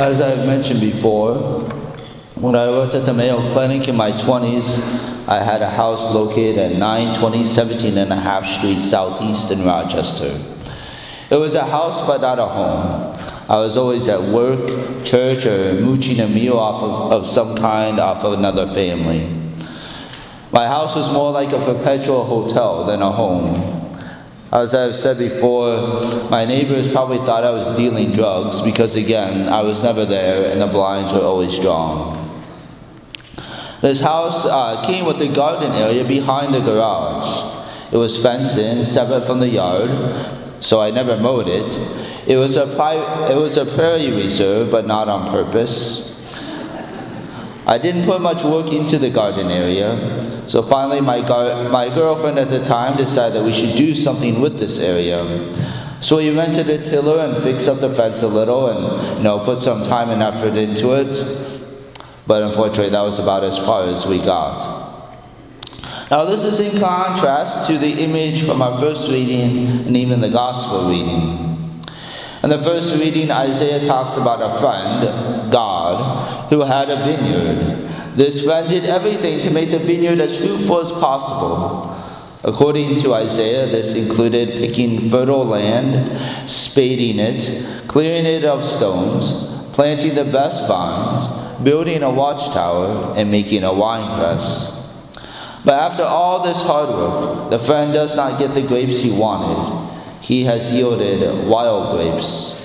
As I've mentioned before, when I worked at the Mayo Clinic in my 20s, I had a house located at 920 17 and a half Street Southeast in Rochester. It was a house but not a home. I was always at work, church, or mooching a meal off of, of some kind off of another family. My house was more like a perpetual hotel than a home. As I've said before, my neighbors probably thought I was dealing drugs because, again, I was never there and the blinds were always drawn. This house uh, came with a garden area behind the garage. It was fenced in, separate from the yard, so I never mowed it. It was a, pri- it was a prairie reserve, but not on purpose. I didn't put much work into the garden area, so finally my, gar- my girlfriend at the time decided that we should do something with this area. So we rented a tiller and fixed up the fence a little and you know put some time and effort into it. But unfortunately that was about as far as we got. Now this is in contrast to the image from our first reading and even the gospel reading. In the first reading, Isaiah talks about a friend, who had a vineyard. This friend did everything to make the vineyard as fruitful as possible. According to Isaiah, this included picking fertile land, spading it, clearing it of stones, planting the best vines, building a watchtower, and making a winepress. But after all this hard work, the friend does not get the grapes he wanted he has yielded wild grapes.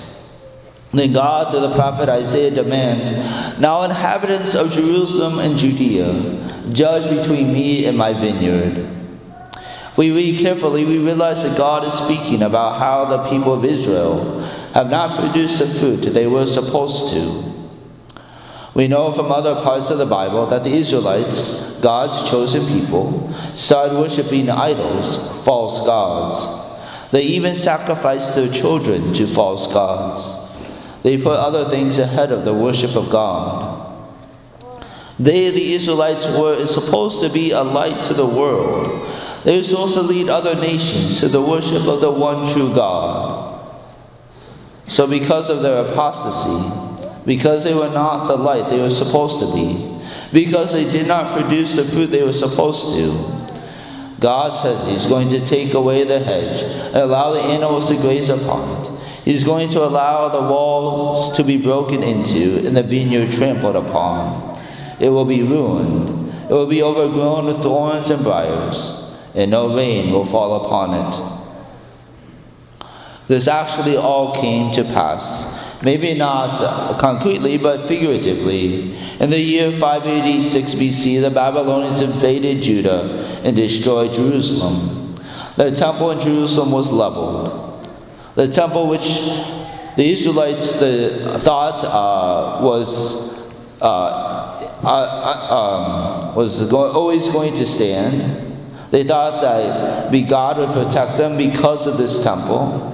Then God, through the prophet Isaiah, demands, Now, inhabitants of Jerusalem and Judea, judge between me and my vineyard. We read carefully, we realize that God is speaking about how the people of Israel have not produced the fruit they were supposed to. We know from other parts of the Bible that the Israelites, God's chosen people, started worshiping idols, false gods. They even sacrificed their children to false gods. They put other things ahead of the worship of God. They, the Israelites, were supposed to be a light to the world. They were supposed to lead other nations to the worship of the one true God. So, because of their apostasy, because they were not the light they were supposed to be, because they did not produce the fruit they were supposed to, God says He's going to take away the hedge and allow the animals to graze upon it. He's going to allow the walls to be broken into and the vineyard trampled upon. It will be ruined. It will be overgrown with thorns and briars, and no rain will fall upon it. This actually all came to pass maybe not concretely, but figuratively. In the year 586 BC, the Babylonians invaded Judah and destroyed Jerusalem. The temple in Jerusalem was leveled. The temple which the Israelites the, thought uh, was uh, uh, uh um, was go- always going to stand. They thought that God would protect them because of this temple.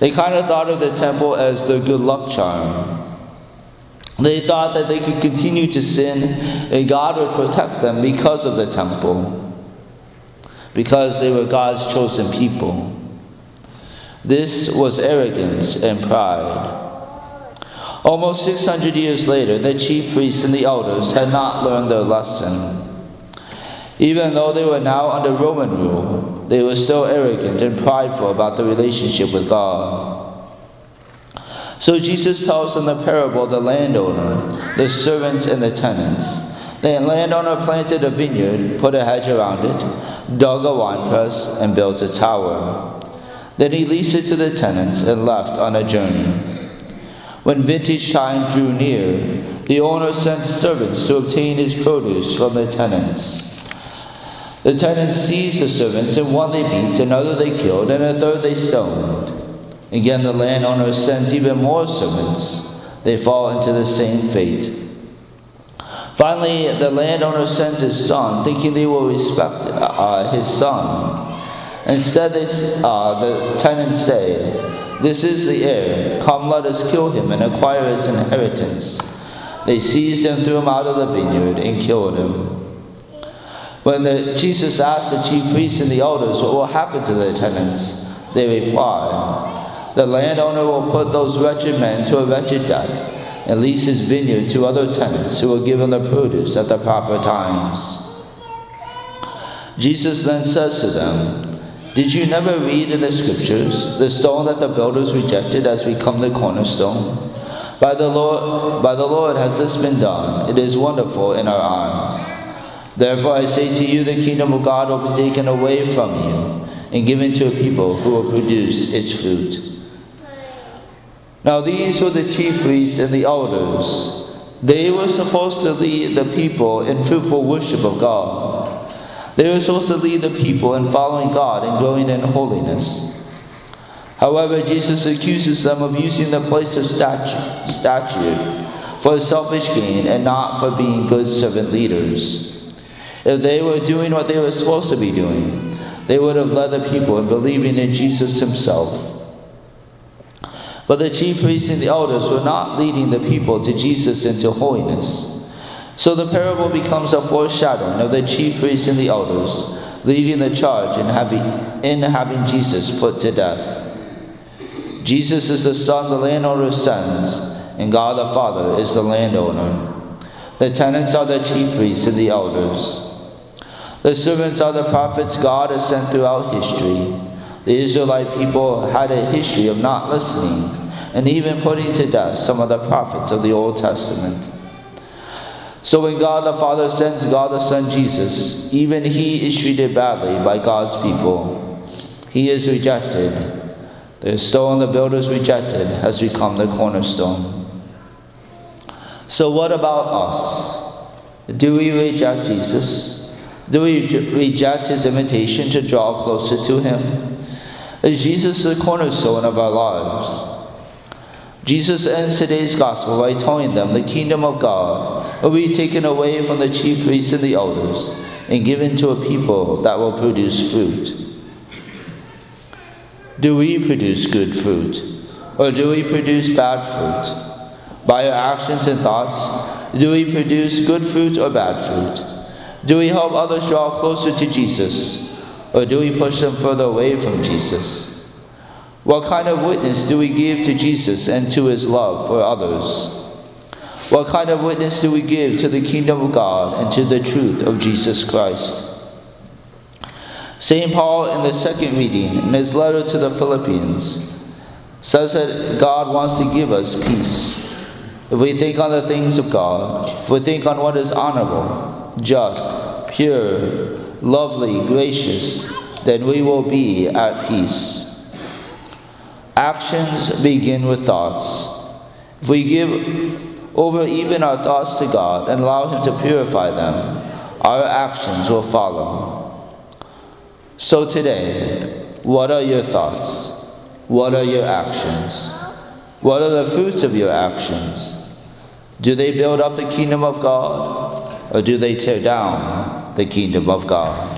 They kind of thought of the temple as their good luck charm. They thought that they could continue to sin and God would protect them because of the temple, because they were God's chosen people. This was arrogance and pride. Almost 600 years later, the chief priests and the elders had not learned their lesson. Even though they were now under Roman rule, they were still arrogant and prideful about the relationship with God. So Jesus tells them the parable of the landowner, the servants, and the tenants. The landowner planted a vineyard, put a hedge around it, dug a winepress, and built a tower. Then he leased it to the tenants and left on a journey. When vintage time drew near, the owner sent servants to obtain his produce from the tenants. The tenants seized the servants, and one they beat, another they killed, and a third they stoned. Again, the landowner sends even more servants. They fall into the same fate. Finally, the landowner sends his son, thinking they will respect uh, his son. Instead, they, uh, the tenants say, This is the heir. Come, let us kill him and acquire his inheritance. They seized him, threw him out of the vineyard, and killed him. When the, Jesus asked the chief priests and the elders what will happen to the tenants, they replied, The landowner will put those wretched men to a wretched death and lease his vineyard to other tenants who will give given the produce at the proper times. Jesus then says to them, Did you never read in the scriptures, the stone that the builders rejected has become the cornerstone? By the Lord, by the Lord has this been done. It is wonderful in our eyes. Therefore I say to you, the kingdom of God will be taken away from you and given to a people who will produce its fruit. Now these were the chief priests and the elders. They were supposed to lead the people in fruitful worship of God. They were supposed to lead the people in following God and growing in holiness. However, Jesus accuses them of using the place of statue, statue for selfish gain and not for being good servant leaders. If they were doing what they were supposed to be doing, they would have led the people in believing in Jesus himself. But the chief priests and the elders were not leading the people to Jesus into holiness. So the parable becomes a foreshadowing of the chief priests and the elders leading the charge in having, in having Jesus put to death. Jesus is the son the landowner sends, and God the Father is the landowner. The tenants are the chief priests and the elders. The servants are the prophets God has sent throughout history. The Israelite people had a history of not listening and even putting to death some of the prophets of the Old Testament. So when God the Father sends God the Son Jesus, even he is treated badly by God's people. He is rejected. The stone the builders rejected has become the cornerstone. So what about us? Do we reject Jesus? Do we reject his invitation to draw closer to him? Is Jesus the cornerstone of our lives? Jesus ends today's gospel by telling them the kingdom of God will be taken away from the chief priests and the elders and given to a people that will produce fruit. Do we produce good fruit? Or do we produce bad fruit? By our actions and thoughts, do we produce good fruit or bad fruit? Do we help others draw closer to Jesus, or do we push them further away from Jesus? What kind of witness do we give to Jesus and to his love for others? What kind of witness do we give to the kingdom of God and to the truth of Jesus Christ? St. Paul, in the second reading, in his letter to the Philippians, says that God wants to give us peace. If we think on the things of God, if we think on what is honorable, just, pure, lovely, gracious, then we will be at peace. Actions begin with thoughts. If we give over even our thoughts to God and allow Him to purify them, our actions will follow. So today, what are your thoughts? What are your actions? What are the fruits of your actions? Do they build up the kingdom of God? or do they tear down the kingdom of God?